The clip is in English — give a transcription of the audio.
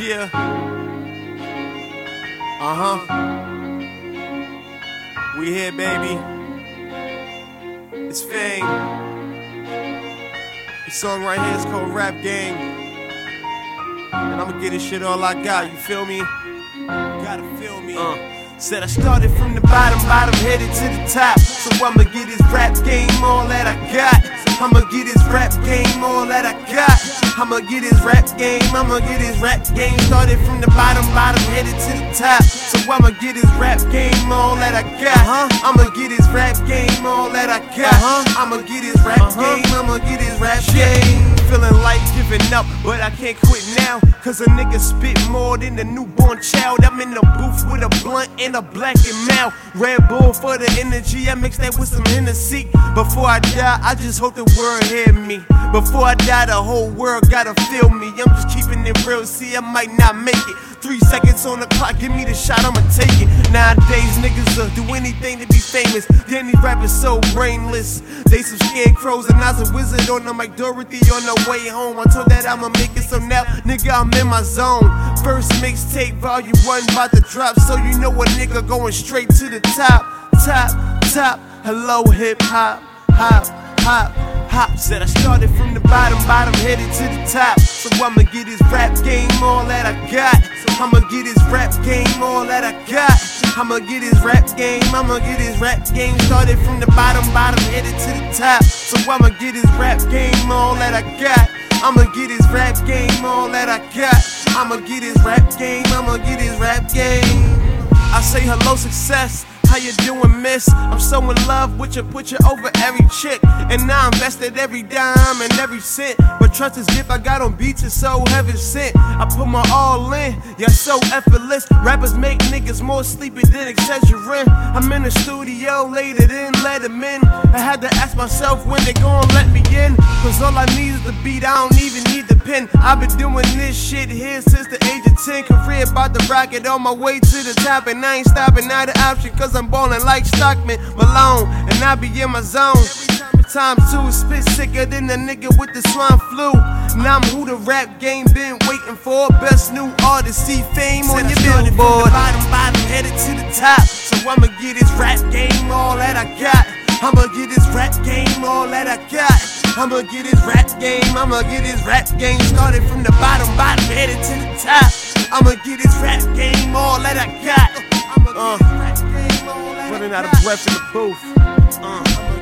Yeah. Uh huh. We here, baby. It's Fame. The song right here is called Rap Gang. And I'ma get this shit all I got, you feel me? Gotta feel me. Uh. Said I started from the bottom, bottom headed to the top. So I'ma get this rap game all that I got. I'ma get this rap game all that I got. I'ma get his rap game, I'ma get his rap game. Started from the bottom, bottom headed to the top. So I'ma get his rap game all that I got. Uh-huh. I'ma get his rap game all that I got. Uh-huh. I'ma get his rap uh-huh. game, I'ma get his rap game. Feeling like giving up, but I can't quit now. Cause a nigga spit more than a newborn child. I'm in the booth with a blunt and a Black and Mild. Red Bull for the energy, I mix that with some Hennessy. Before I die, I just hope the world hear me. Before I die, the whole world gotta feel me. I'm just keeping it real, see, I might not make it. Three seconds on the clock, give me the shot, I'ma take it. Nowadays, niggas will do anything to be famous. Then these rappers so brainless. They some scarecrows, and I was a wizard on them like Dorothy on the way home. I told that I'ma make it, so now, nigga, I'm in my zone. First mixtape, volume one, about to drop, so you know a nigga going straight to the top, top, top. Hello, hip hop, hop, hop hop. Said I started from the bottom, bottom headed to the top. So I'ma get his rap game all that I got. So I'ma get his rap game all that I got. I'ma get his rap game, I'ma get his rap game. Started from the bottom, bottom headed to the top. So I'ma get his rap game all that I got. I'ma get his rap game all that I got. I'ma get his rap game, I'ma get his rap game. I say hello, success. How you doing, miss? I'm so in love with you, put you over every chick. And now I invested every dime and every cent. But trust is gift I got on beats is so heaven sent. I put my all in, you're so effortless. Rappers make niggas more sleepy than Excedrin. I'm in the studio later than let them in. I had to ask myself when they gon' let me in. Cause all I need is the beat, I don't even need the pen. I've been doing this shit here since the age of 10. Career about to rocket on my way to the top. And I ain't stopping, not an option, cause I'm ballin' like Stockton Malone. And I be in my zone. Time two spit sicker than the nigga with the swine flu. Now I'm who the rap game been waiting for. Best new artist, see fame on your billboard. Bottom, bottom, headed to the top. So I'ma get his rap game all that I got. I'ma get his rap game all that I got. I'ma get his rap game, I'ma get his rap game. Started from the bottom, bottom, headed to the top. I'ma get his rap game all that I got. Uh, running out of breath in the booth. Uh.